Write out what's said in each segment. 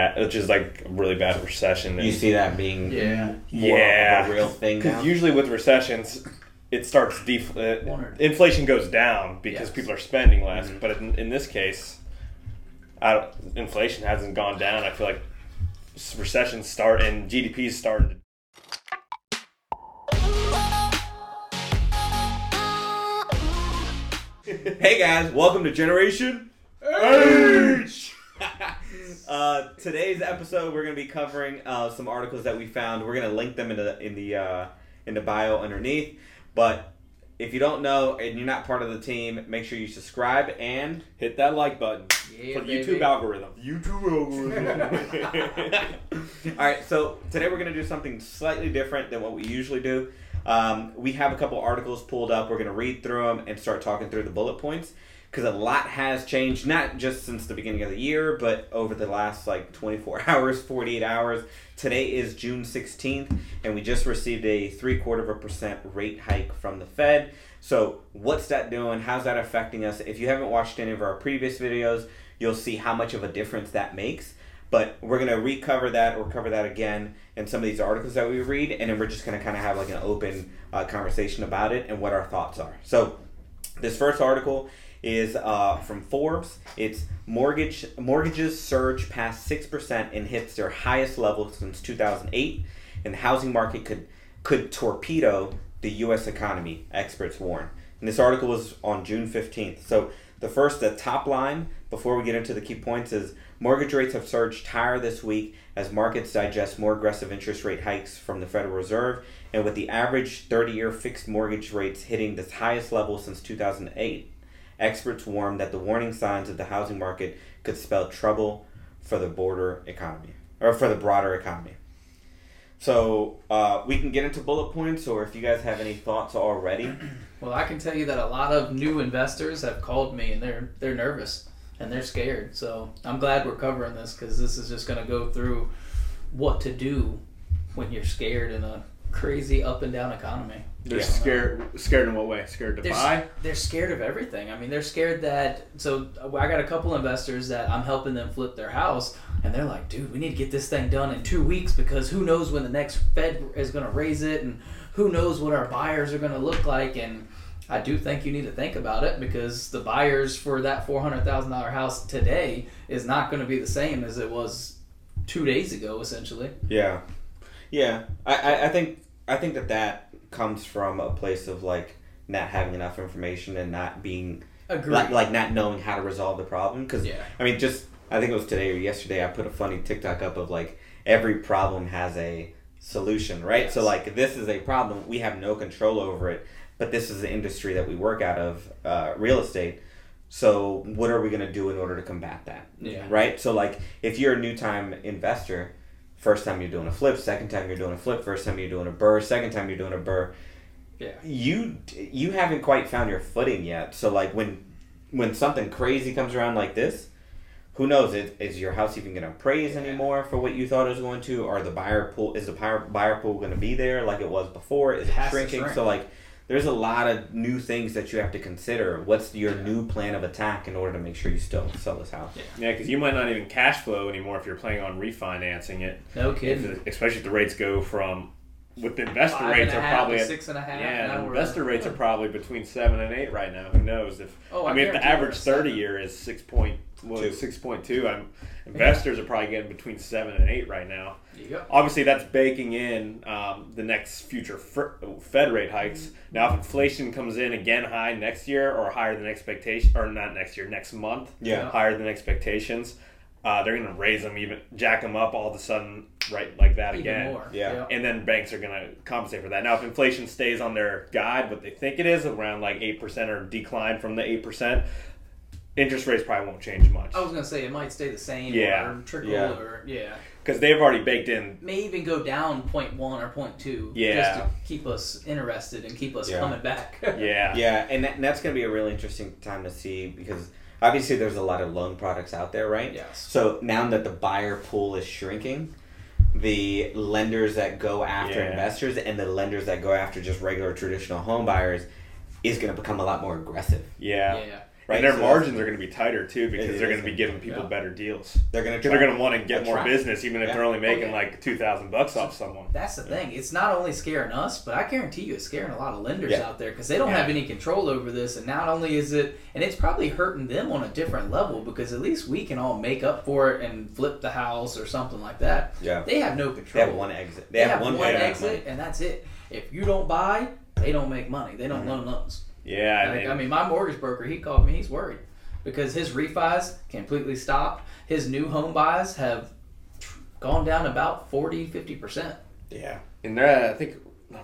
bad, which is like a really bad recession. You see that being Yeah. Yeah. a real thing? Because usually with recessions, it starts def- uh, inflation goes down because Yes. people are spending less. Mhm. But in, in this case, I inflation hasn't gone down. I feel like recessions start and GDP's starting to. hey guys, welcome to Generation H. uh, today's episode, we're going to be covering uh, some articles that we found. We're going to link them in the in the uh, in the bio underneath. But if you don't know and you're not part of the team, make sure you subscribe and Hit that like button Yeah, for the baby. YouTube algorithm. YouTube algorithm. All right, so today we're going to do something slightly different than what we usually do. Um, we have a couple articles pulled up. We're going to read through them and start talking through the bullet points because a lot has changed, not just since the beginning of the year, but over the last like 24 hours, 48 hours. Today is June 16th, and we just received a three quarter of a percent rate hike from the Fed. So, what's that doing? How's that affecting us? If you haven't watched any of our previous videos, you'll see how much of a difference that makes. But we're going to recover that or cover that again in some of these articles that we read, and then we're just going to kind of have like an open uh, conversation about it and what our thoughts are. So, this first article is uh, from Forbes. It's mortgage mortgages surge past six percent and hits their highest level since 2008, and the housing market could could torpedo the U.S. economy. Experts warn. And this article was on June 15th. So the first, the top line before we get into the key points is mortgage rates have surged higher this week as markets digest more aggressive interest rate hikes from the Federal Reserve, and with the average 30-year fixed mortgage rates hitting the highest level since 2008. Experts warn that the warning signs of the housing market could spell trouble for the border economy or for the broader economy. So uh, we can get into bullet points, or if you guys have any thoughts already. Well, I can tell you that a lot of new investors have called me and they're they're nervous and they're scared. So I'm glad we're covering this because this is just going to go through what to do when you're scared in a crazy up and down economy. They're Yeah. scared. Scared in what way? Scared to They're, buy? they're scared of everything. I mean, they're scared that. So I got a couple investors that I'm helping them flip their house, and they're like, "Dude, we need to get this thing done in two weeks because who knows when the next Fed is going to raise it, and who knows what our buyers are going to look like." And I do think you need to think about it because the buyers for that four hundred thousand dollar house today is not going to be the same as it was two days ago, essentially. Yeah, yeah. I, I, I think I think that that comes from a place of like not having enough information and not being like, like not knowing how to resolve the problem. Because Yeah. I mean, just I think it was today or yesterday I put a funny TikTok up of like every problem has a solution, right? So like this is a problem we have no control over it, but this is the industry that we work out of, uh, real estate. So what are we gonna do in order to combat that? Yeah. Right. So like if you're a new time investor, first time you're doing a flip, second time you're doing a flip, first time you're doing a BRRRR, second time you're doing a BRRRR, Yeah. you you haven't quite found your footing yet. So like when when something crazy comes around like this, who knows? Is, is your house even going to appraise anymore for what you thought it was going to? Or the buyer pool is the buyer buyer pool going to be there like it was before? Is It it, shrinking? shrink. So like. There's a lot of new things that you have to consider. What's your Yeah. new plan of attack in order to make sure you still sell this house? Yeah. Yeah, because you might not even cash flow anymore if you're planning on refinancing it. No kidding. the- especially if the rates go from, with the investor Five rates and a are half probably at, six and a half. yeah, now the we're- investor rates are probably between seven and eight right now. Who knows if Oh, I mean if the average thirty year is six point well, Two. six point two, I'm investors are probably getting between seven and eight right now. Yep. Obviously, that's baking in um, the next future Fed rate hikes. Now, if inflation comes in again high next year or higher than expectation, or not next year, next month, Yeah. higher than expectations, uh, they're going to raise them even, jack them up all of a sudden, right like that Even again. more. Yeah. Yep. And then banks are going to compensate for that. Now, if inflation stays on their guide, what they think it is, around like 8% or decline from the 8%, interest rates probably won't change much. I was gonna say it might stay the same Yeah. or trickle Yeah. or yeah. Because they've already baked in. May even go down point one or point two. Yeah. Just to keep us interested and keep us Yeah. coming back. Yeah. Yeah, and, that, and that's going to be a really interesting time to see because obviously there's a lot of loan products out there, right? Yes. So now that the buyer pool is shrinking, the lenders that go after Yeah. investors and the lenders that go after just regular traditional home buyers is going to become a lot more aggressive. Yeah. Yeah. Right? And their So margins are going to be tighter too because they're going to be giving people Yeah. better deals. They're gonna they're going to want to get more business, even if Yeah. they're only making Oh, yeah. like two thousand bucks off someone. That's the thing. It's not only scaring us, but I guarantee you it's scaring a lot of lenders out there because they don't have any control over this. And not only is it, and it's probably hurting them on a different level because at least we can all make up for it and flip the house or something like that. Yeah. They have no control. They have one exit. They, have, one, way to exit, and that's it. If you don't buy, they don't make money. They don't Mhm. loan loans. Yeah, Like, and- I mean, my mortgage broker, he called me. He's worried because his refis completely stopped. His new home buys have gone down about 40, 50 percent. Yeah. and they're at, I think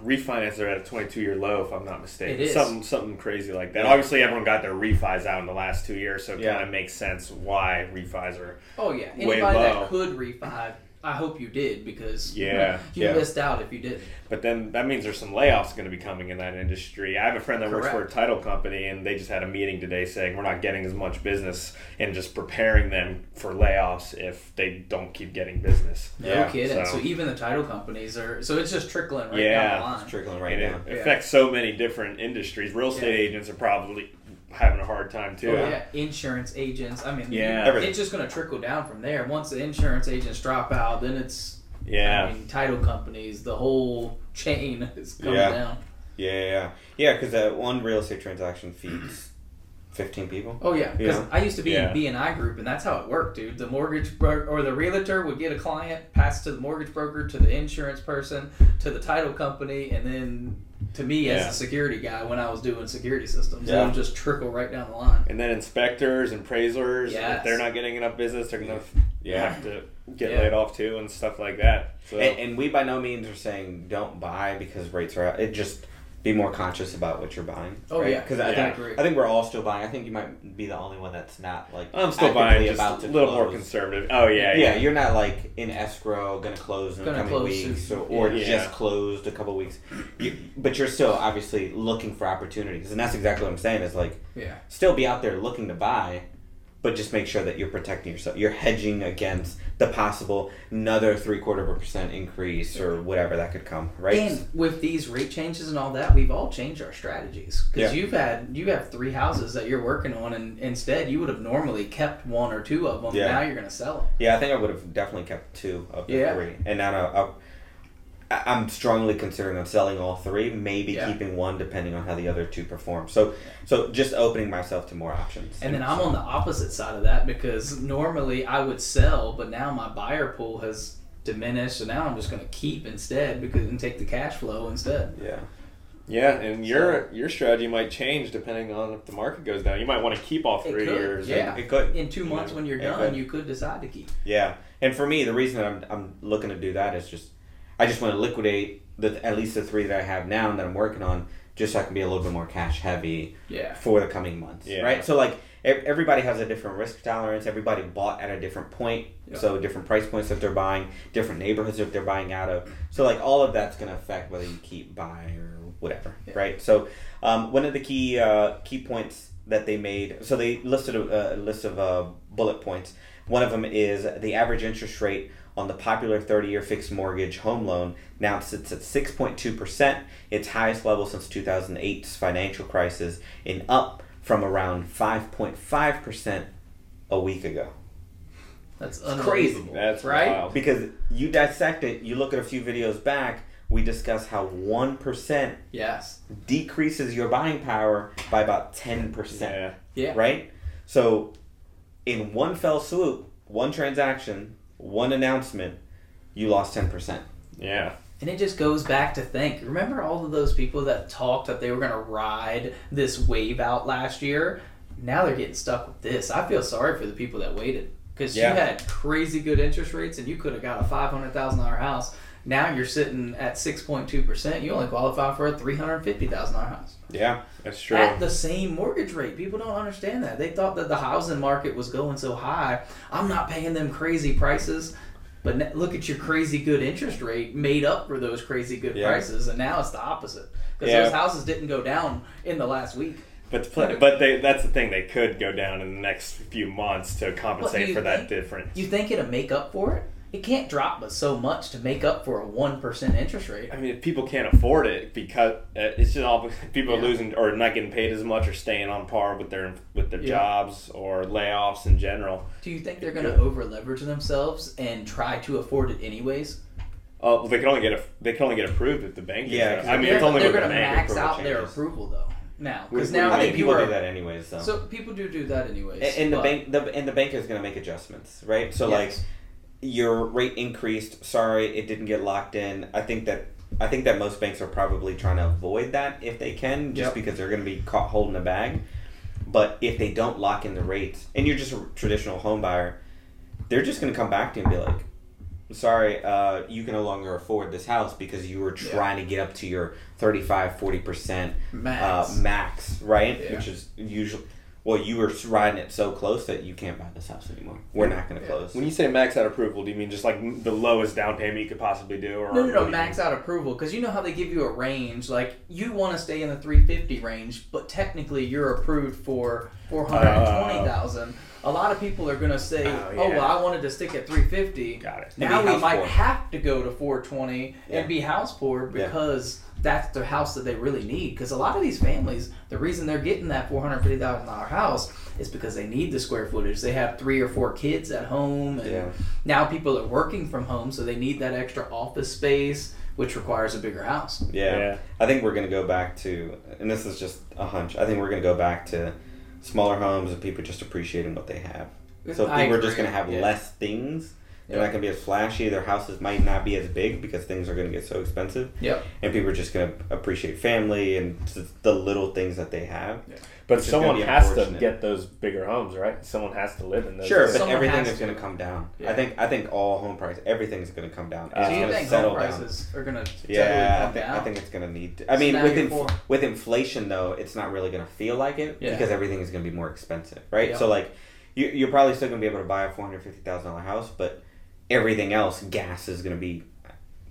refinance they're at a twenty-two year low, if I'm not mistaken. It is. something something crazy like that. Yeah. Obviously, everyone got their refis out in the last two years, so it Yeah. kind of makes sense why refis are. Oh yeah, Way anybody low. that could refi, I hope you did because Yeah, you yeah. missed out if you didn't. But then that means there's some layoffs going to be coming in that industry. I have a friend that works for a title company, and they just had a meeting today saying we're not getting as much business and just preparing them for layoffs if they don't keep getting business. No Yeah, kidding. so- So. even the title companies are. So it's just trickling right Yeah, down the line. It's trickling right and down. it Yeah. affects so many different industries. Real estate Yeah. agents are probably having a hard time too. Oh, yeah, insurance agents. I mean, Yeah. Everything. it's just going to trickle down from there. Once the insurance agents drop out, then it's Yeah. I mean, title companies, the whole chain is coming Yeah. down. Yeah, yeah, yeah. Yeah, because uh, one real estate transaction feeds fifteen people. Oh yeah, because Yeah. I used to be Yeah. in BNI group, and that's how it worked, dude. The mortgage bro- or the realtor would get a client, pass to the mortgage broker, to the insurance person, to the title company, and then to me as Yeah. a security guy when I was doing security systems. Yeah. It would just trickle right down the line. And then inspectors and appraisers, Yes. if they're not getting enough business, they're going to Yeah. have to get Yeah. laid off too and stuff like that. So And, and we by no means are saying don't buy because rates are out. It just be more conscious about what you're buying. Oh, yeah. because I Yeah. think Agree. I think we're all still buying. I think you might be the only one that's not like. I'm still buying just about a to little more conservative. Oh yeah, Yeah, yeah. you're not like in escrow, gonna close in the Gonna coming close weeks, soon. or, or Yeah. just closed a couple weeks. You, but you're still obviously looking for opportunities, and that's exactly what I'm saying. Is like Yeah. still be out there looking to buy, but just make sure that you're protecting yourself. You're hedging against the possible another three quarter of a percent increase or whatever that could come. Right? And with these rate changes and all that, we've all changed our strategies because Yeah. you've had you have three houses that you're working on, and instead you would have normally kept one or two of them. Yeah. Now you're going to sell them. Yeah, I think I would have definitely kept two of the Yeah. three, and now I, I, I'm strongly considering on selling all three, maybe Yeah. keeping one depending on how the other two perform. So, so just opening myself to more options. And then I'm on the opposite side of that because normally I would sell, but now my buyer pool has diminished, so now I'm just going to keep instead because and take the cash flow instead. yeah, Yeah, and your your strategy might change depending on if the market goes down. You might want to keep all It three could, years. yeah. it could. In two months when you're done, could. you could decide to keep. Yeah, and for me, the reason that I'm I'm looking to do that is just I just want to liquidate the at least the three that I have now and that I'm working on, just so I can be a little bit more cash heavy Yeah. for the coming months. Yeah. Right. So like everybody has a different risk tolerance. Everybody bought at a different point. Yeah. So different price points that they're buying, different neighborhoods that they're buying out of. So like all of that's going to affect whether you keep buy or whatever. Yeah. Right. So um, one of the key uh, key points that they made. So they listed a, a list of uh, bullet points. One of them is the average interest rate on the popular 30-year fixed mortgage home loan now sits at 6.2%, its highest level since 2008's financial crisis, and up from around 5.5% a week ago. That's It's crazy. That's right. wild. Because you dissect it, you look at a few videos back, we discuss how 1% Yes. decreases your buying power by about 10%. Yeah. Yeah. right? So, in one fell swoop, one transaction, one announcement, you lost ten percent. Yeah. And it just goes back to think. Remember all of those people that talked that they were going to ride this wave out last year? Now they're getting stuck with this. I feel sorry for the people that waited because Yeah. you had crazy good interest rates and you could have got a five hundred thousand dollar house. Now you're sitting at six point two percent. You only qualify for a three hundred fifty thousand dollar house Yeah, That's true. at the same mortgage rate. People don't understand that. They thought that the housing market was going so high. I'm not paying them crazy prices. But look at your crazy good interest rate made up for those crazy good Yeah. prices, and now it's the opposite because Yeah. those houses didn't go down in the last week. But but they that's the thing. They could go down in the next few months to compensate for that difference. You think it'll make up for it? It can't drop but so much to make up for a one percent interest rate. I mean, if people can't afford it because uh, it's just all people are losing or not getting paid as much or staying on par with their with their Yeah. jobs or layoffs in general. Do you think they're going to over leverage themselves and try to afford it anyways? Oh, well, they can only get a, they can only get approved if the bank. Yeah, Yeah, 'cause I mean, they're, it's only they're going to max approval out their approval though now because now I that think you people are do that anyways. So, so people do do that anyways. and, and the bank, the and the bank is going to make adjustments, right? So like Yes. Your rate increased. Sorry, it didn't get locked in. I think that I think that most banks are probably trying to avoid that if they can, just Yep. because they're going to be caught holding the bag. But if they don't lock in the rates, and you're just a traditional home buyer, they're just going to come back to you and be like, "Sorry, uh, you can no longer afford this house because you were Yeah. trying to get up to your 35, 40 percent max. uh, max, right? Yeah. Which is usually, well, you were riding it so close that you can't buy this house anymore. We're not going to Yeah. close. When you say max out approval, do you mean just like the lowest down payment you could possibly do, or no, no, no, max out approval because you know how they give you a range. Like you want to stay in the 350 range, but technically you're approved for 420,000. a lot of people are gonna say, Oh, "Oh, well, I wanted to stick at 350." Got it. Now we might poor. have to go to 420 Yeah. and be house poor Yeah. because that's the house that they really need. Because a lot of these families, the reason they're getting that four hundred fifty thousand dollar house is because they need the square footage. They have three or four kids at home, and Yeah. now people are working from home, so they need that extra office space, which requires a bigger house. Yeah. Yeah. I think we're going to go back to, and this is just a hunch. I think we're going to go back to smaller homes and people just appreciating what they have. So I people are just going to have Yeah. less things. They're Yeah. not going to be as flashy. Their houses might not be as big because things are going to get so expensive. Yep. And people are just going to appreciate family and the little things that they have. But Which someone has to get those bigger homes, right? Someone has to live in those. Sure, but Someone everything is going to. to come down. Yeah. I think I think all home price, everything's going to come down. Uh, so you think settle home down. prices are gonna Yeah, steadily I think, down? I think it's gonna need. To, I mean, now with inf- with inflation though, it's not really gonna feel like it Yeah. because everything is gonna be more expensive, right? Yeah. So like, you, you're probably still gonna be able to buy a four hundred fifty thousand dollar house, but everything else, gas is gonna be.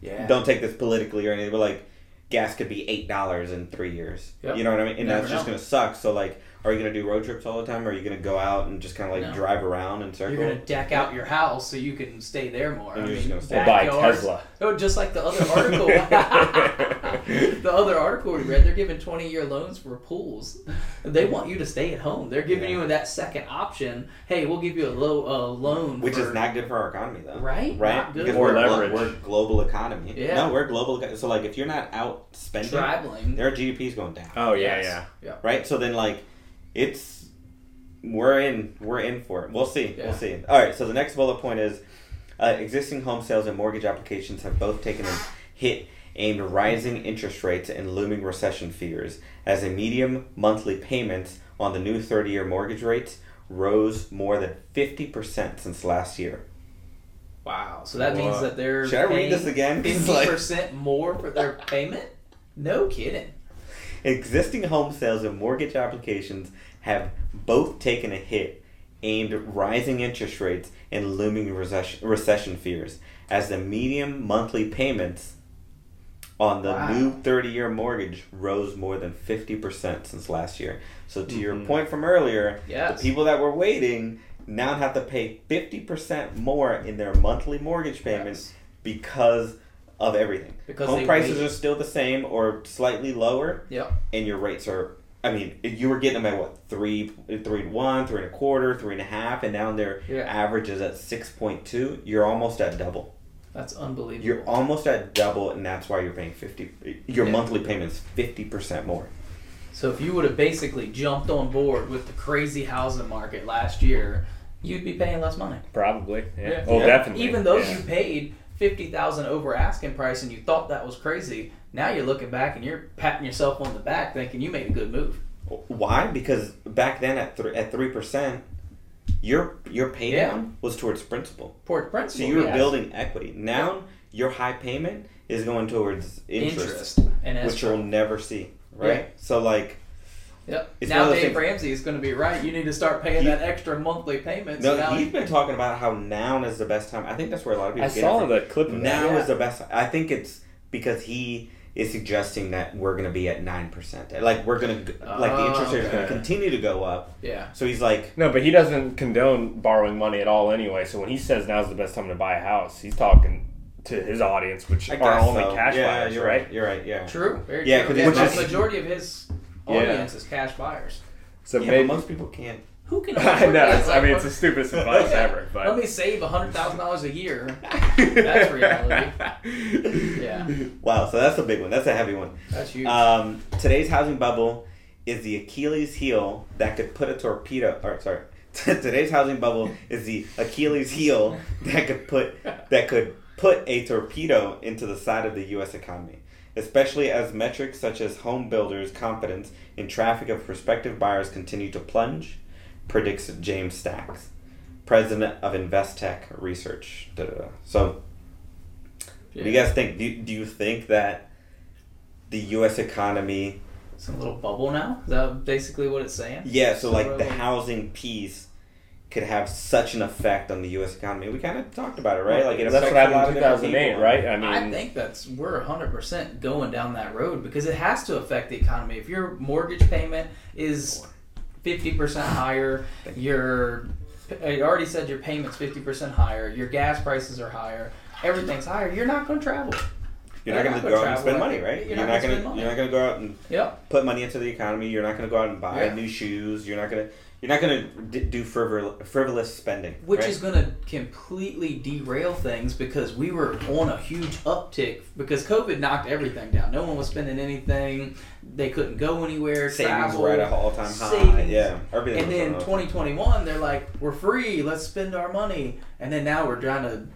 yeah. Don't take this politically or anything, but like, gas could be eight dollars in three years. Yep. You know what I mean? And Never that's just know. gonna suck. So like, are you gonna do road trips all the time? Or are you gonna go out and just kind of like No. drive around and circle? You're gonna deck out your house so you can stay there more. And I you're just mean, gonna Or buy Tesla. Oh, just like the other article. the other article we read, they're giving 20 year loans for pools. They want you to stay at home. They're giving Yeah. you that second option. Hey, we'll give you a low uh, loan. Which for, is not good for our economy, though. right, Right, Not good because More we're, glo- leverage. we're global economy. Yeah. No, we're global. So like, if you're not out spending, traveling. their GDP is going down. Oh yeah, Yes. yeah. right? So then like it's we're in we're in for it. We'll see. Yeah. We'll see. All right. So the next bullet point is uh, existing home sales and mortgage applications have both taken a hit aimed rising interest rates and looming recession fears as a medium monthly payments on the new 30-year mortgage rates rose more than 50% since last year. Wow. So that means that they're Should I read this again? 'Cause, Fifty like- percent more for their payment? No kidding. Existing home sales and mortgage applications have both taken a hit aimed at rising interest rates and looming recession, recession fears as the median monthly payments on the Wow. new 30 year mortgage rose more than 50% since last year. So, to your Mhm. point from earlier, Yes. the people that were waiting now have to pay 50% more in their monthly mortgage payments Yes. because of everything. Because Home prices wait. are still the same or slightly lower Yep. and your rates are I mean, you were getting them at what three, three and one, three and a quarter, three and a half, and now their Yeah. average is at six point two. You're almost at double. That's unbelievable. You're almost at double, and that's why you're paying fifty. Your Yeah. monthly payments fifty percent more. So if you would have basically jumped on board with the crazy housing market last year, you'd be paying less money. Probably. Yeah. Yeah. Oh, Yeah. definitely. Even though yeah. you paid fifty thousand over asking price and you thought that was crazy, now you're looking back and you're patting yourself on the back, thinking you made a good move. Why? Because back then at three at three percent, your your pay Yeah. down was towards principal. Port So you were yes. building equity. Now your high payment is going towards interest, interest and which you'll never see. Right. Yeah. So like. Yep. It's now one of Dave things- Ramsey is going to be right. You need to start paying He- that extra monthly payment. So No, now he's been talking about how now is the best time. I think that's where a lot of people I get saw it from. the clip of Now that. is the best. I think it's because he is suggesting that we're going to be at nine percent. Like we're going to like the Oh, interest rate is going to continue to go up. Yeah. So he's like, No, but he doesn't condone borrowing money at all anyway. So when he says now's the best time to buy a house, he's talking to his audience, which I are only so. cash yeah, buyers, you're right? right. You're right. Yeah. True. Very Yeah, true. 'cause Yeah, it's the majority of his Yeah. audience is cash buyers. So yeah, maybe but most people can't. Who can? I afford know. that? It's, I mean, it's the stupidest advice Yeah. ever. But Let me save hundred thousand dollars a year. That's reality. Yeah, Wow. So that's a big one. That's a heavy one. that's huge. Um, today's housing bubble is the Achilles heel that could put a torpedo. Or sorry, today's housing bubble is the Achilles heel that could put that could put a torpedo into the side of the U.S. economy, especially as metrics such as home builders' confidence in traffic of prospective buyers continue to plunge, predicts James Stacks, president of Investech Research. Da-da-da. So. What do you guys think? Do, do you think that the U.S. economy, It's a little bubble now. Is that basically what it's saying? yeah, so like the Really? housing piece could have such an effect on the U.S. economy? We kind of talked about it, right? Like it that's what happened in of 2008, people. right? I mean, I think that's we're hundred percent going down that road because it has to affect the economy. If your mortgage payment is fifty percent higher, your I already said your payment's fifty percent higher, your gas prices are higher, everything's higher. You're not going to travel. You're not going to go out and spend money, right? you're You're not going to. You're not going to go out and Yep. put money into the economy. You're not going to go out and buy Yeah. new shoes. You're not going to. You're not going to d- do frivol- frivolous spending, Which right? is going to completely derail things because we were on a huge uptick because COVID knocked everything down. No one was spending anything. They couldn't go anywhere. savings travel. were at an all-time high. savings. Yeah, everything. And then at an all-time 2021, they're like, we're free, let's spend our money. And then now we're trying to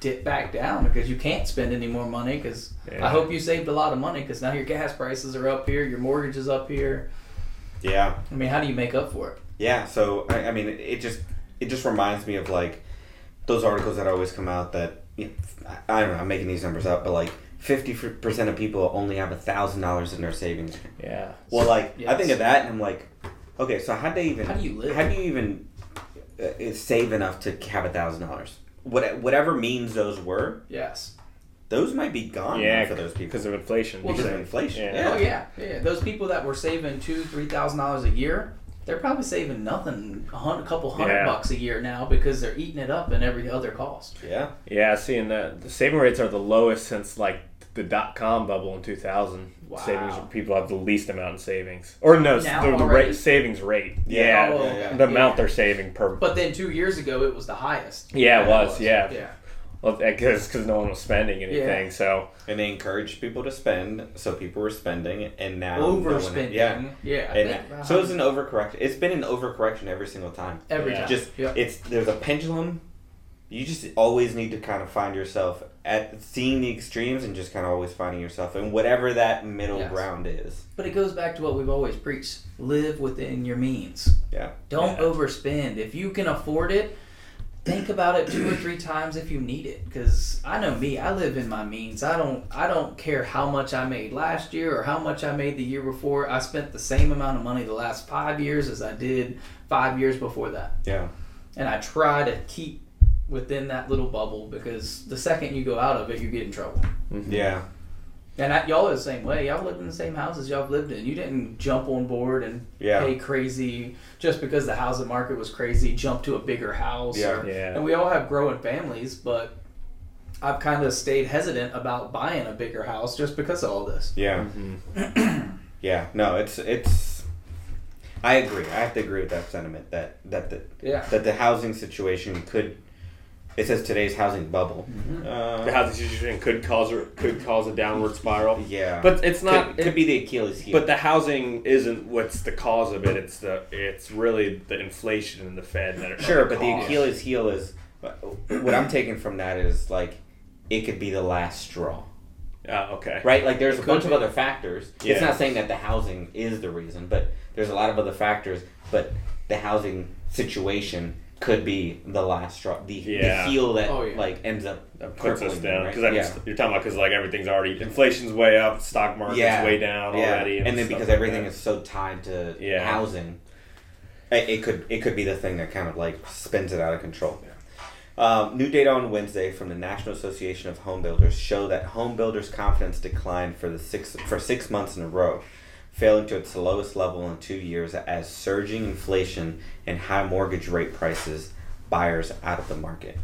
dip back down because you can't spend any more money because Yeah. I hope you saved a lot of money because now your gas prices are up here, your mortgage is up here. Yeah. I mean, how do you make up for it? Yeah, so I, I mean, it, it just it just reminds me of like those articles that always come out that you know, I, I don't know. I'm making these numbers up, but like fifty percent of people only have a thousand dollars in their savings. yeah. Well, like I think of that, and I'm like, okay, so how do they even? How do you live? How do you even uh, save enough to have a thousand dollars? What whatever means those were, Yes. those might be gone Yeah, for those people because of inflation. Well, because of inflation. yeah. Yeah. Oh yeah, yeah. Those people that were saving two, three thousand dollars a year, they're probably saving nothing, a hundred, couple hundred Yeah. bucks a year now because they're eating it up in every other cost. yeah. Yeah, seeing that the saving rates are the lowest since like the dot com bubble in 2000. Wow. Savings people have the least amount of savings, or no, Now the, the already? rate savings rate. Yeah. Yeah, Oh, yeah, okay. the amount they're saving per. But then two years ago, it was the highest. Yeah, it that was, yeah. Yeah. Well, because because no one was spending anything, Yeah. so And they encouraged people to spend, so people were spending, and now no one- Overspending. yeah. Yeah. And think, that- so it's an overcorrection. It's been an overcorrection every single time. every Yeah. time. Just Yep. it's there's a pendulum. You just always need to kind of find yourself at seeing the extremes and just kind of always finding yourself in whatever that middle Yes. ground is. But it goes back to what we've always preached: live within your means. Yeah. Don't Yeah. overspend. If you can afford it, think about it two or three times if you need it. Because I know me, I live in my means. I don't. I don't care how much I made last year or how much I made the year before. I spent the same amount of money the last five years as I did five years before that. Yeah. And I try to keep within that little bubble because the second you go out of it, you get in trouble. Mm-hmm. Yeah. And I, y'all are the same way. Y'all live in the same houses y'all lived in. You didn't jump on board and Yeah. pay crazy just because the housing market was crazy. Jump to a bigger house. Yeah. or- Yeah. And we all have growing families, but I've kind of stayed hesitant about buying a bigger house just because of all this. Yeah. Mm-hmm. yeah. No, it's it's. I agree. I have to agree with that sentiment that that the Yeah. that the housing situation could. It says today's housing bubble. Mm-hmm. Uh, the housing situation could cause a, could cause a downward spiral. yeah. But it's not. could, could be the Achilles heel. But the housing isn't what's the cause of it. It's the it's really the inflation and the Fed that are Sure, but the. Achilles heel is uh, what I'm taking from that is like it could be the last straw, Oh, okay. right? Like there's a bunch of other factors. It's not saying that the housing is the reason, but there's a lot of other factors. But the housing situation could be the last straw, the, Yeah. the heel that Oh, yeah. like ends up That puts us crippling them, down right? because I mean, yeah. you're talking about because like everything's already inflation's way up, stock market's Yeah. way down yeah. already, and then because like everything that. is so tied to Yeah. housing, it, it could it could be the thing that kind of like spins it out of control. Um, new data on Wednesday from the National Association of Home Builders show that home builders' confidence declined for the six for six months in a row, failing to its lowest level in two years as surging inflation and high mortgage rate prices buyers out of the market.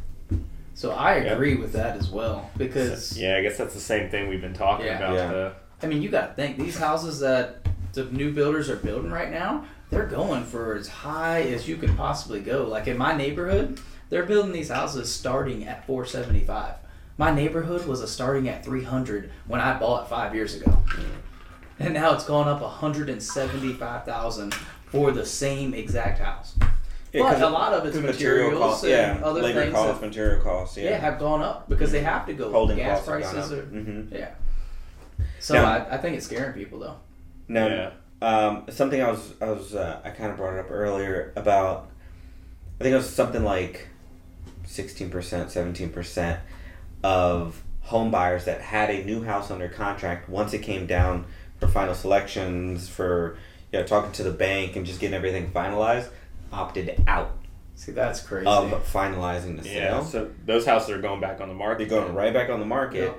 So I Yep. agree with that as well because yeah, I guess that's the same thing we've been talking Yeah. about. Yeah. The, I mean you got to think these houses that the new builders are building right now they're going for as high as you can possibly go. Like in my neighborhood, they're building these houses starting at 475. My neighborhood was a starting at 300 when I bought five years ago, mm. And now it's gone up 175,000 for the same exact house. But a lot of it's materials costs, and yeah, other labor things costs, that- material costs, yeah, Yeah, have gone up because they have to go. holding Gas costs have gone prices up. are Mhm. yeah. So Now- I, I think it's scaring people though. Now, yeah. um, something I was I was uh, I kind of brought it up earlier about I think it was something like sixteen percent, seventeen percent of home buyers that had a new house under contract once it came down for final selections for you know talking to the bank and just getting everything finalized opted out See, that's crazy. of finalizing the Yeah, sale. so those houses are going back on the market. They're going right back on the market,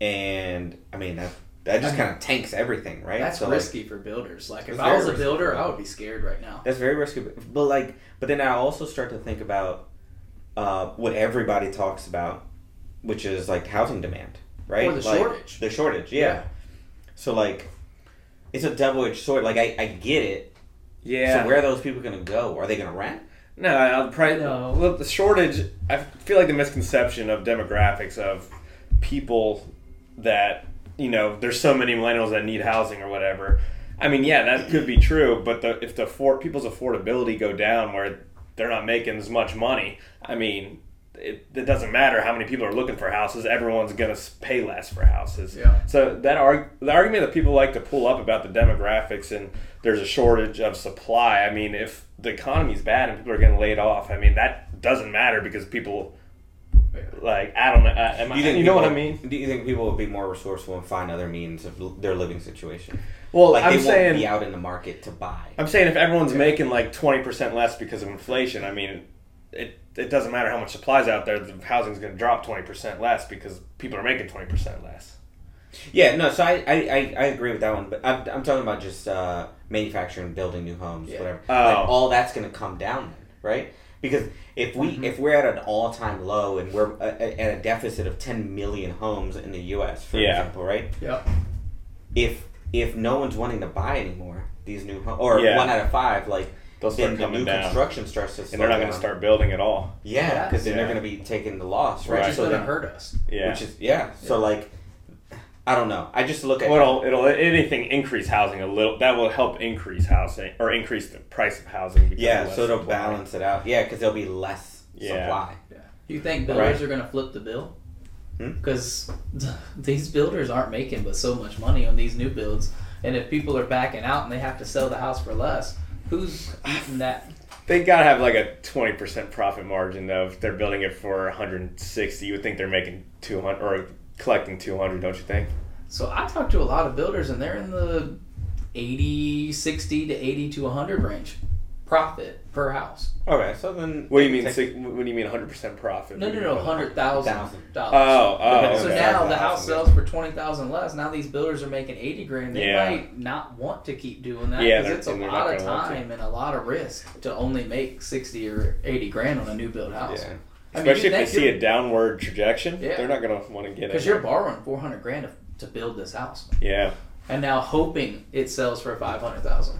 and I mean that that just I mean, kind of tanks everything, right? That's So, like, risky for builders. Like if I was a builder, I would be scared right now. That's very risky. But like, but then I also start to think about uh, what everybody talks about, which is like housing demand, right? Or the Like, shortage. The shortage, yeah. So like, it's a double edged sword. Like I, I get it. Yeah. So where are those people gonna go? Are they gonna rent? No, I'll probably No. Well, the shortage. I feel like the misconception of demographics of people that you know, there's so many millennials that need housing or whatever. I mean, yeah, that could be true, but the, if the for, people's affordability go down where they're not making as much money, I mean, it, it doesn't matter how many people are looking for houses. Everyone's gonna pay less for houses. Yeah. So that arg- the argument that people like to pull up about the demographics and there's a shortage of supply. I mean, if the economy's bad and people are getting laid off, I mean that doesn't matter because people like I don't know. Uh, am I, you, know what I mean? Do you think people will be more resourceful and find other means of l- their living situation? Well, Like I'm they won't saying be out in the market to buy. I'm saying if everyone's making like twenty percent less because of inflation, I mean, it it doesn't matter how much supply's out there. The housing's going to drop twenty percent less because people are making twenty percent less. Yeah, no. So I, I, I, I agree with that one, but I'm, I'm talking about just uh, manufacturing, building new homes, Yeah. whatever. Oh. Like, all that's going to come down then, right? Because if we Mm-hmm. if we're at an all time low and we're uh, at a deficit of 10 million homes in the U.S. for Yeah. example, right? Yep. If if no one's wanting to buy anymore these new homes, or Yeah. one out of five, like They'll start then the new down, construction starts to, and they're not going to start building at all. Yeah, Yeah. because then they're going to be taking the loss, Which right? is So going to hurt us. Yeah. Which is yeah. So like, I don't know. I just look at Well, it'll, it'll anything increase housing a little. That will help increase housing or increase the price of housing. because Yeah, so it'll supply. balance it out. Yeah, because there'll be less Yeah. supply. You think builders Right. are going to flip the bill? Hmm? Because these builders aren't making but so much money on these new builds, and if people are backing out and they have to sell the house for less, who's eating that? They gotta have like a twenty percent profit margin though. If they're building it for 160, you would think they're making 200 or collecting 200, don't you think? So I talked to a lot of builders, and they're in the 80, 60 to 80 to 100 range profit per house. Okay, so then What do you mean? Take- six, what do you mean 100 percent profit? No, no, no, hundred thousand Thousand. dollars. Oh, oh, So okay. now the house sells for twenty thousand less. Now these builders are making eighty grand. They Yeah. might not want to keep doing that because they're- it's a lot of gonna want to. time and a lot of risk to only make sixty or eighty grand on a new build house. Yeah. I mean, Especially if they see a downward trajectation, Yeah. they're not gonna want to get it. because you're borrowing four hundred grand to, to build this house, Yeah, and now hoping it sells for five hundred thousand.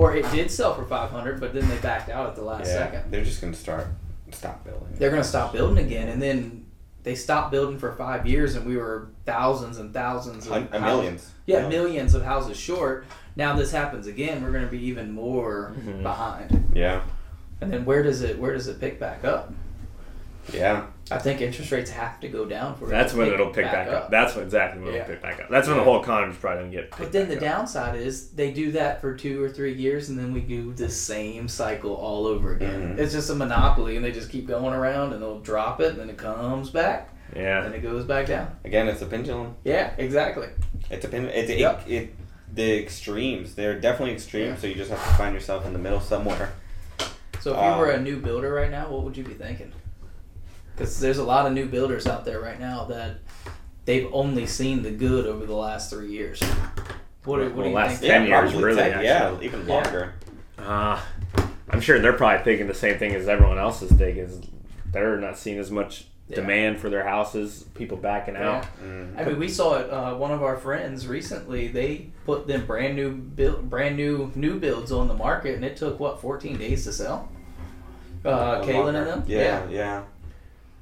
Or it did sell for five hundred, but then they backed out at the last yeah. second. They're just gonna start stop building. they're going to stop building again and then they stopped building for five years and we were thousands and thousands of houses- millions. yeah, millions of houses short now this happens again we're going to be even more Mhm. behind Yeah. and then where does it where does it pick back up Yeah. i think interest rates have to go down for it that's to when it'll pick back, up. That's when exactly when Yeah. it'll pick back up. That's when the whole economy's probably gonna get. Picked up. But picked then the up. downside is they do that for two or three years and then we do the same cycle all over again Mhm. it's just a monopoly and they just keep going around and they'll drop it and then it comes back Yeah, and it goes back down Again, it's a pendulum. yeah exactly It's a pendulum. It's Yep. it, it. The extremes. They're definitely extremes. Yeah. So you just have to find yourself in the middle somewhere. So if you were a Um, new builder right now, what would you be thinking? Because there's a lot of new builders out there right now that they've only seen the good over the last three years. What, do- what Well, do you last think? 10 years, really, 10, yeah, actually. even Yeah. longer. Uh, I'm sure they're probably thinking the same thing as everyone else is thinking. Is they're not seeing as much Yeah. demand for their houses, people backing out. Mm. I mean, we saw it. Uh, one of our friends recently, they put them brand new build, brand new new builds on the market, and it took what 14 days to sell. Uh, Kalen Longer. and them. Yeah, yeah.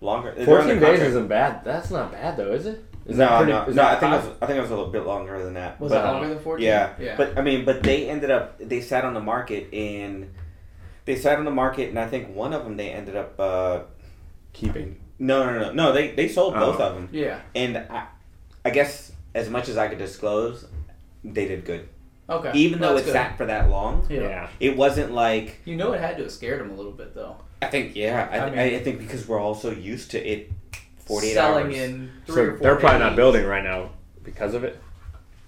Longer. 14 days isn't bad. That's not bad though, is it? Is no, that pretty, no, no. I think it was, I think it was a little bit longer than that. Was but, it longer than 14? Yeah, Yeah. but I mean, but they ended up they sat on the market and they sat on the market, and I think one of them they ended up uh, keeping. no, no, no, no. They they sold both Oh. of them, yeah. and I, I guess as much as I could disclose, they did good. Okay. Even though it good. sat for that long, Yeah. Yeah. it wasn't like You know, it had to have scared them a little bit though. I think. Yeah, I, I I, mean- I think because we're all so used to it, forty eight Selling hours. in three So or four they're probably not building right now because of it.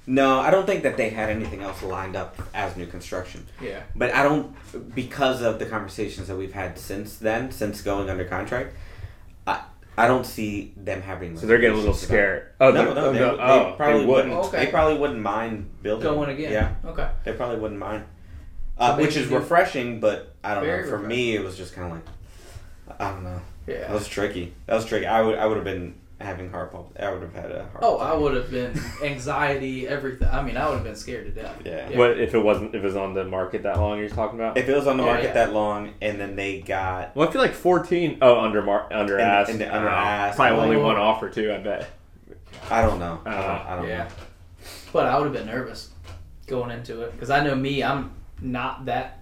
No, I don't think that they had anything else lined up as new construction. Yeah. But I don't, because of the conversations that we've had since then, since going under contract, I, I don't see them having. So they're getting a little reservations about scared. Oh, it. No, they're- no, oh, they, no, they oh, probably they wouldn't. wouldn't. Okay. They probably wouldn't mind building. Going again. Yeah, Okay. they probably wouldn't mind. So Uh, which is refreshing, but I don't know. For me, it was just kind of like, I don't know. Yeah, that was tricky. That was tricky. I would, I would have been having heart palp. I would have had a heart. Oh, I would have been anxiety, everything. I mean, I would have been scared to death. Yeah. What if it wasn't? If it was on the market that long? You're talking about? If it was on the Yeah, market yeah. that long, and then they got well, I feel like 14. Oh, under mar- under And- ask. and the under Oh, ask. Probably only Oh. one offer too. I bet. I don't know. I don't, know. I don't Yeah. know. But I would have been nervous going into it because I know me. I'm not that.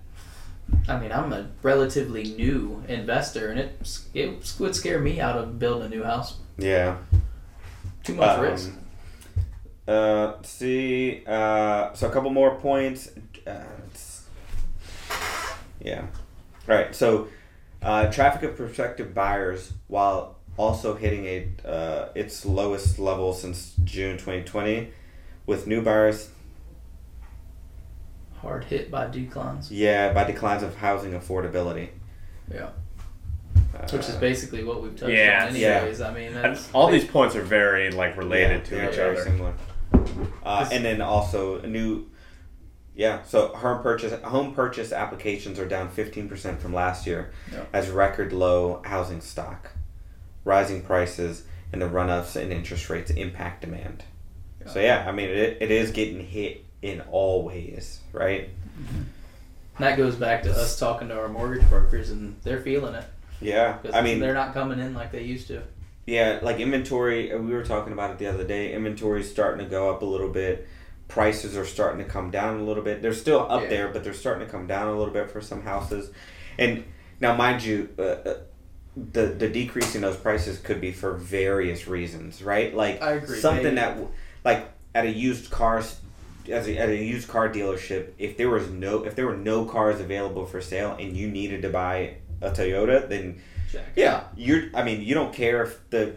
I mean, I'm a relatively new investor, and it it would scare me out of building a new house. Yeah. Too much Um, risk. Uh, let's see. Uh, so a couple more points. Uh, yeah. All right. So, uh, traffic of prospective buyers, while also hitting a uh, its lowest level since June 2020, with new buyers, Hard hit by declines, yeah, by declines of housing affordability. Yeah. Uh, which is basically what we've touched Yeah, on, yeah. anyways. I mean, that's, All these points are very like related yeah, to each other. Similar. Uh, and then also a new, yeah. So home purchase home purchase applications are down fifteen percent from last year, Yeah. as record low housing stock, rising prices, and the run ups in interest rates impact demand. So yeah, I mean it, it is getting hit in all ways, right? that goes back to us talking to our mortgage brokers, and they're feeling it. Yeah, I mean they're not coming in like they used to. Yeah, like inventory, uh, we were talking about it the other day. Inventory's starting to go up a little bit. Prices are starting to come down a little bit. They're still up Yeah. there, but they're starting to come down a little bit for some houses. And now, mind you, uh, uh, the the decrease in those prices could be for various reasons, right? Like I agree. something Maybe- that, like at a used cars, as a, at a used car dealership, if there was no if there were no cars available for sale and you needed to buy a Toyota, then Check. yeah, you're. I mean, you don't care if the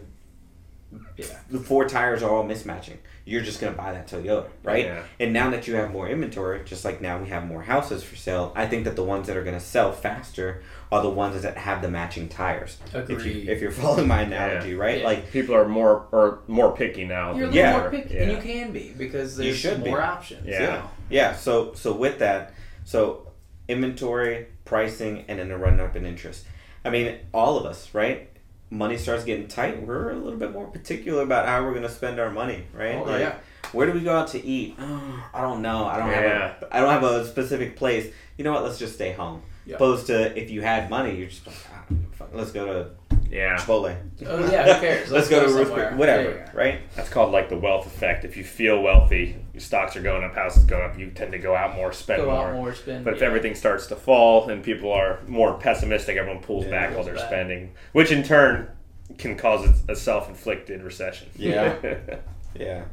Yeah. the four tires are all mismatching. You're just gonna buy that Toyota, right? Yeah. And now that you have more inventory, just like now we have more houses for sale, I think that the ones that are gonna sell faster are the ones that have the matching tires. If you if you're following my analogy, right? Yeah. Like People are more or more picky now. You're than Yeah. more picky, and you can be because You there's should be. more options. Yeah. yeah, yeah. So so with that, so inventory, pricing, and then the run up in interest. I mean, all of us, right? Money starts getting tight. We're a little bit more particular about how we're gonna spend our money, right? Oh, Like, yeah. Where do we go out to eat? Oh, I don't know. I don't Yeah. have a I don't have a specific place. You know what? Let's just stay home. Yeah. Opposed to if you had money, you're just like, ah, fuck, let's go to Yeah. Chipotle. Oh yeah, who cares? Let's, go, to Ruth, somewhere. whatever, Yeah, yeah. right? That's called like the wealth effect. If you feel wealthy, your stocks are going up, houses going up, you tend to go out more, spend Go more. out more, spend. But if yeah. everything starts to fall and people are more pessimistic, everyone pulls Yeah, back while pulls they're back. spending, which in turn can cause a self-inflicted recession. Yeah. Yeah.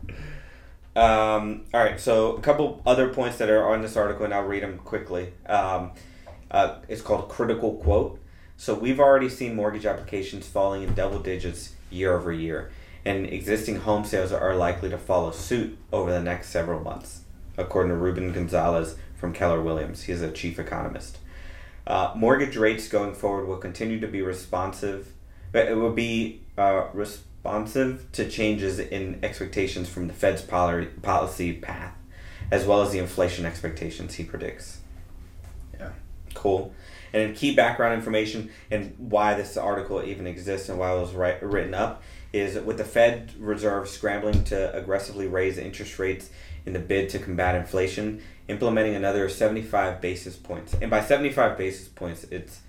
Um, all right. So a couple other points that are on this article, and I'll read them quickly. Um, uh, it's called critical quote. So we've already seen mortgage applications falling in double digits year over year, and existing home sales are likely to follow suit over the next several months, according to Ruben Gonzalez from Keller Williams. He's a chief economist. Uh, mortgage rates going forward will continue to be responsive, but it will be uh, responsive to changes in expectations from the Fed's poli- policy path, as well as the inflation expectations he predicts. Yeah. Cool. And then key background information and why this article even exists and why it was write, written up is with the Fed Reserve scrambling to aggressively raise interest rates in the bid to combat inflation, implementing another 75 basis points. And by 75 basis points, it's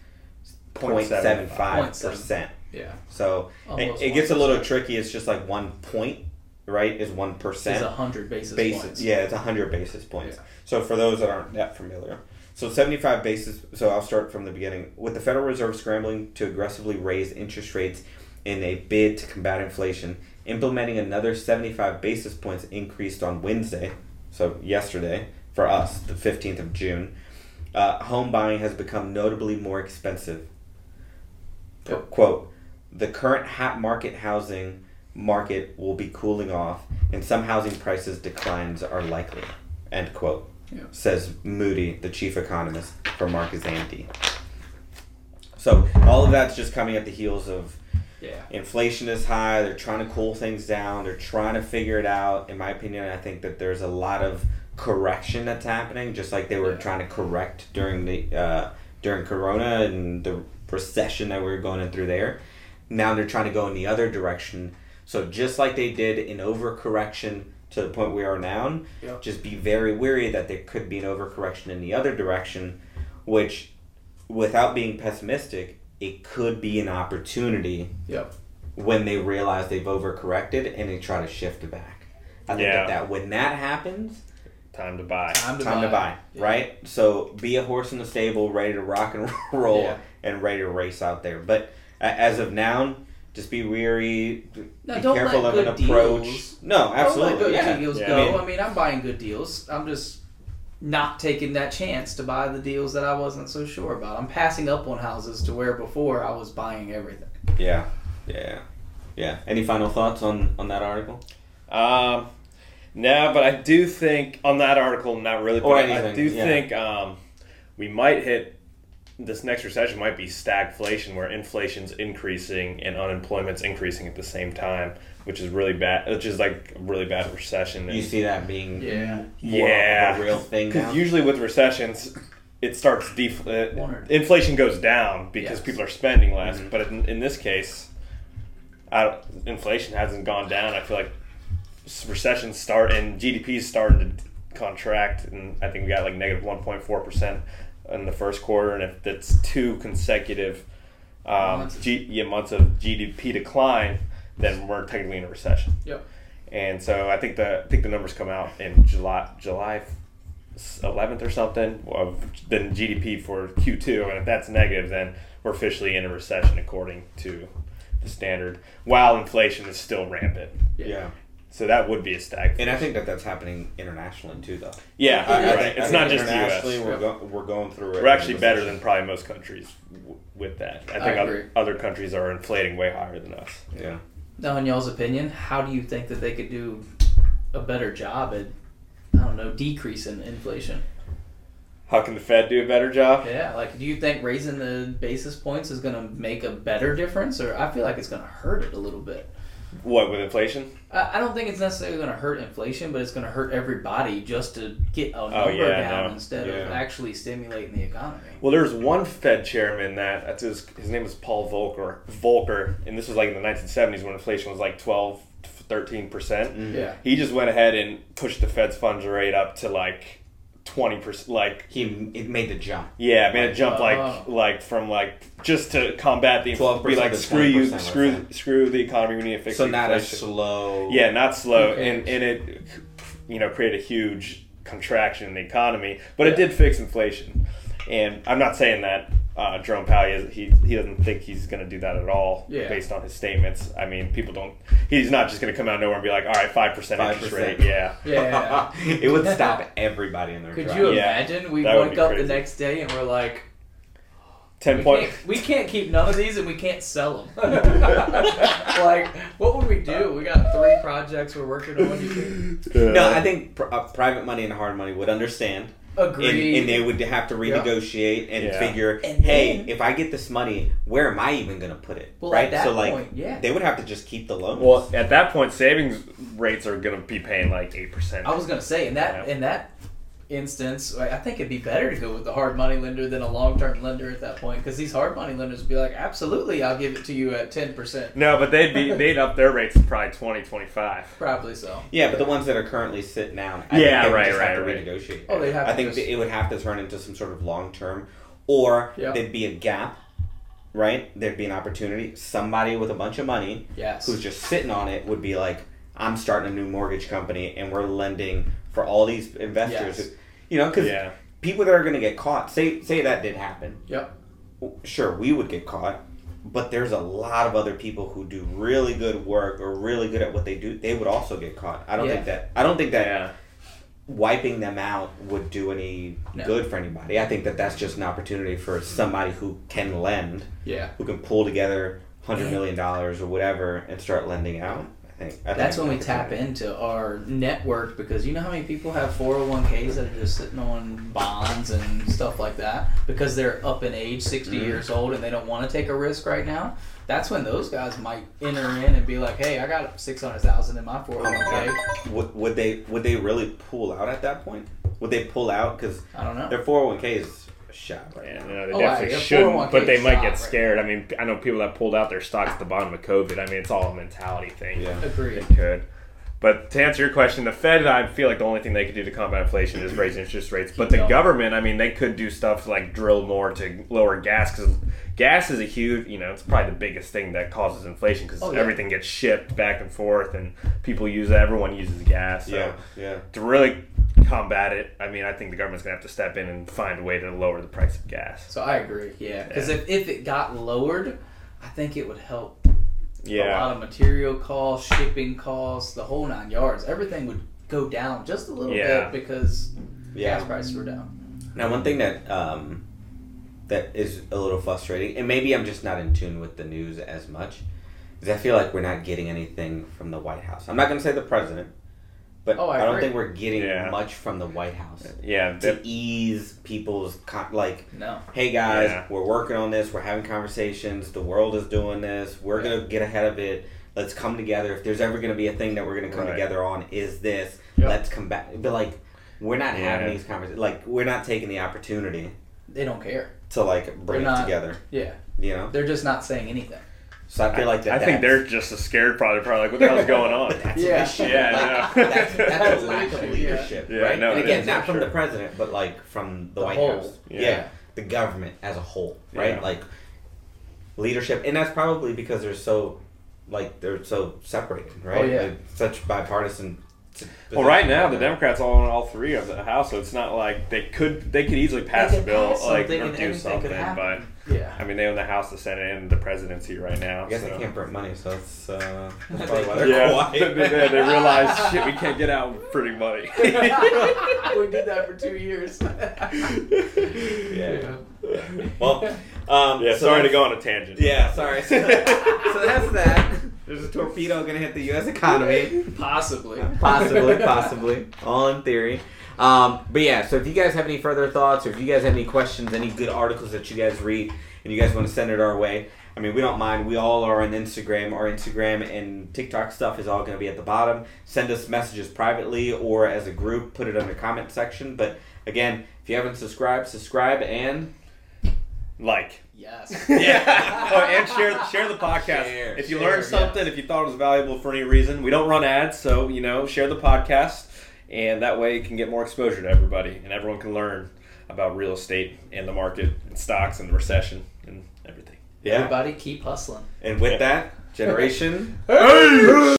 0.75%. Yeah. So it, Almost it gets a little tricky. It's just like one point, right? Is 1%. Is a hundred basis basis. points. Yeah, it's 100 basis points. Yeah. So for those that aren't that familiar. So 75 basis so I'll start from the beginning. With the Federal Reserve scrambling to aggressively raise interest rates in a bid to combat inflation, implementing another 75 basis points increased on Wednesday, so yesterday for us, the 15th of June. Uh, home buying has become notably more expensive. Yep. Quote, the current ha- market housing market will be cooling off and some housing prices declines are likely. End quote. Yeah. Says Moody, the chief economist for Mark Zandi. So all of that's just coming at the heels of Yeah. inflation is high. They're trying to cool things down. They're trying to figure it out. In my opinion, I think that there's a lot of correction that's happening, just like they were Yeah. trying to correct during the uh, during Corona and the recession that we were going through there. Now they're trying to go in the other direction. So just like they did in overcorrection to the point we are now, Yep. just be very wary that there could be an overcorrection in the other direction, which, without being pessimistic, it could be an opportunity Yep. when they realize they've overcorrected and they try to shift it back. I think Yeah. that, that when that happens, Time to buy. Time to time buy. to buy, Yeah. right? So be a horse in the stable, ready to rock and roll, Yeah. and ready to race out there. But as of now, just be weary. No, be don't careful let of an approach. deals- No, Don't let absolutely. good Yeah. deals Yeah. go. I mean- I mean, I'm buying good deals. I'm just not taking that chance to buy the deals that I wasn't so sure about. I'm passing up on houses to where before I was buying everything. Yeah. Yeah. Yeah. Any final thoughts on on that article? Um, no, but I do think on that article, not really. But Or I do yeah. think um, we might hit this next recession might be stagflation, where inflation's increasing and unemployment's increasing at the same time, which is really bad. Which is like a really bad recession. You see that being Yeah. more Yeah. of a real thing? Because usually with recessions, it starts def- uh, inflation goes down because Yes. people are spending less. Mhm. But in, in this case, I inflation hasn't gone down. I feel like recessions start and GDP is starting to contract, and I think we got like negative one point four percent in the first quarter. And if that's two consecutive um, Months. G- yeah, months of GDP decline, then we're technically in a recession. Yep. And so I think the I think the numbers come out in July July eleventh or something of then GDP for Q two, and if that's negative, then we're officially in a recession according to the standard. While inflation is still rampant, yeah. So that would be a stag. And I think that that's happening internationally too, though. yeah, I- I right. think- it's not just internationally. U.S. We're, go- we're going through it. We're actually better than probably most countries w- with that. I I think agree. other, other countries are inflating way higher than us. Yeah. Now, in y'all's opinion, how do you think that they could do a better job at, I don't know, decreasing inflation? How can the Fed do a better job? Yeah, like, do you think raising the basis points is going to make a better difference, or I feel like it's going to hurt it a little bit? What with inflation? I, I don't think it's necessarily going to hurt inflation, but it's going to hurt everybody just to get a number Oh, yeah, down no. instead of actually stimulating the economy. Well, there's one Fed chairman that that's his, his name was Paul Volcker. Volcker, and this was like in the 1970s when inflation was like 12, 13 percent. Mhm. Yeah. He just went ahead and pushed the Fed's funds rate up to like 20 percent. Like He it made the jump. yeah, made a jump like Oh. like from like just to combat the 12% be like screw you 20%, screw screw the economy. We need to fix So the not a inflation. slow. Yeah, not slow, Okay. and and it you know created a huge contraction in the economy, but it did fix inflation. And I'm not saying that uh, Jerome Powell is, he he doesn't think he's going to do that at all Yeah. based on his statements. I mean, people don't. He's not just going to come out of nowhere and be like, "All right, five percent interest 5%. rate." Yeah, Yeah. it would stop everybody in their Could tracks. you Yeah. imagine we That would wake be up the next day and we're like, ten we point. can't, we can't keep none of these and we can't sell them. like, what would we do? We got three projects we're working on. You can, No, I think pr- uh, private money and hard money would understand and, Agreed. and they would have to renegotiate and Yeah. figure, And hey, then- if I get this money, where am I even going to put it? Well, right? at that so like, point, yeah. they would have to just keep the loans. Well, at that point, savings rates are going to be paying like eight percent. I was gonna say in that Yeah. in that instance, I I think it'd be better to go with the hard money lender than a long term lender at that point because these hard money lenders would be like, absolutely, I'll give it to you at ten percent. No, but they'd be they'd up their rates to probably 20, 25. Probably so. yeah, but the ones that are currently sitting down, I Yeah, think they would right, just have to right, right. renegotiate. Oh, they'd have I to think just- it would have to turn into some sort of long term, or Yeah. there'd be a gap, right? There'd be an opportunity. Somebody with a bunch of money Yes. who's just sitting on it would be like, I'm starting a new mortgage company and we're lending for all these investors. Yes. Who, you know, because Yeah, people that are going to get caught, say say that did happen. Yep. Sure, we would get caught, but there's a lot of other people who do really good work or really good at what they do. They would also get caught. I don't Yeah. think that. I don't think that yeah, wiping them out would do any No. good for anybody. I think that that's just an opportunity for somebody who can lend, Yeah. who can pull together hundred million dollars or whatever and start lending out. Think I That's think when we tap into our network because you know how many people have 401ks that are just sitting on bonds and stuff like that because they're up in age, 60 Mhm. years old, and they don't want to take a risk right now. That's when those guys might enter in and be like, "Hey, I got 600,000 in my 401k." Would, would they would they really pull out at that point? Would they pull out because I don't know. their four hundred one k is shot right yeah. now? No, they Oh, definitely yeah, shouldn't, but oh they might shot get right scared. I mean, I know people that pulled out their stocks at the bottom of COVID. I mean, it's all a mentality thing. Yeah. Agreed. They could. But to answer your question, the Fed, I feel like the only thing they could do to combat inflation is raise interest rates. But the government, I mean, they could do stuff like drill more to lower gas because gas is a huge, you know, it's probably the biggest thing that causes inflation because Oh, yeah. everything gets shipped back and forth and people use it. Everyone uses gas. So Yeah, yeah. to really combat it, I mean, I think the government's gonna have to step in and find a way to lower the price of gas. So I agree. Yeah, because Yeah. if, if it got lowered, I think it would help a lot of material costs, shipping costs, the whole nine yards. Everything would go down just a little Yeah. bit because Yeah. gas prices were down. Now, one thing that um, that is a little frustrating, and maybe I'm just not in tune with the news as much, is I feel like we're not getting anything from the White House. I'm not going to say the president, but Oh, I don't agree. think we're getting Yeah. much from the White House Yeah. to ease people's con- like. No. Hey guys, Yeah. we're working on this. We're having conversations. The world is doing this. We're Yeah. gonna get ahead of it. Let's come together. If there's ever gonna be a thing that we're gonna come Right. together on, is this? Yep. Let's come back. But like, we're not having these conversations. Like, we're not taking the opportunity They don't care. to like bring They're it together. Yeah. You know. They're just not saying anything. So I feel like that. I think they're just as scared, probably. Probably like, what the hell's going on? That's Yeah. issue. Yeah, like, I that's, that's That's a lack of leadership, yeah. right? Yeah, no, and it again, not for from the president, but like from the, The White whole. House. Yeah. the government as a whole, right? Yeah. Like leadership, and that's probably because they're so, like they're so separated, right? Oh, yeah. Like, such bipartisan. Well, right now the Democrats all own all three of the House, so it's not like they could they could easily pass They a bill pass like or do something, but Yeah. I mean they own the House, the Senate, and the presidency right now. I guess so. they can't print money, so it's uh, that's probably why they're Yeah, quiet. they, they, they realize shit. We can't get out printing money. we did that for two years. Yeah. Well, um, yeah, so sorry to go on a tangent. Yeah, sorry. So, so that's that. There's a torpedo gonna hit the U.S. economy. Possibly. possibly, possibly, all in theory. Um, but yeah, so if you guys have any further thoughts, or if you guys have any questions, any good articles that you guys read, and you guys want to send it our way, I mean, we don't mind. We all are on Instagram. Our Instagram and TikTok stuff is all going to be at the bottom. Send us messages privately or as a group. Put it in the comment section. But again, if you haven't subscribed, subscribe and Like. Yes. Yeah. oh, and share share the podcast. Share, if you share, learned something, yes. if you thought it was valuable for any reason, we don't run ads, so you know, share the podcast, and that way it can get more exposure to everybody, and everyone can learn about real estate and the market and stocks and the recession and everything. yeah. Everybody keep hustling. And with that, generation. Hey!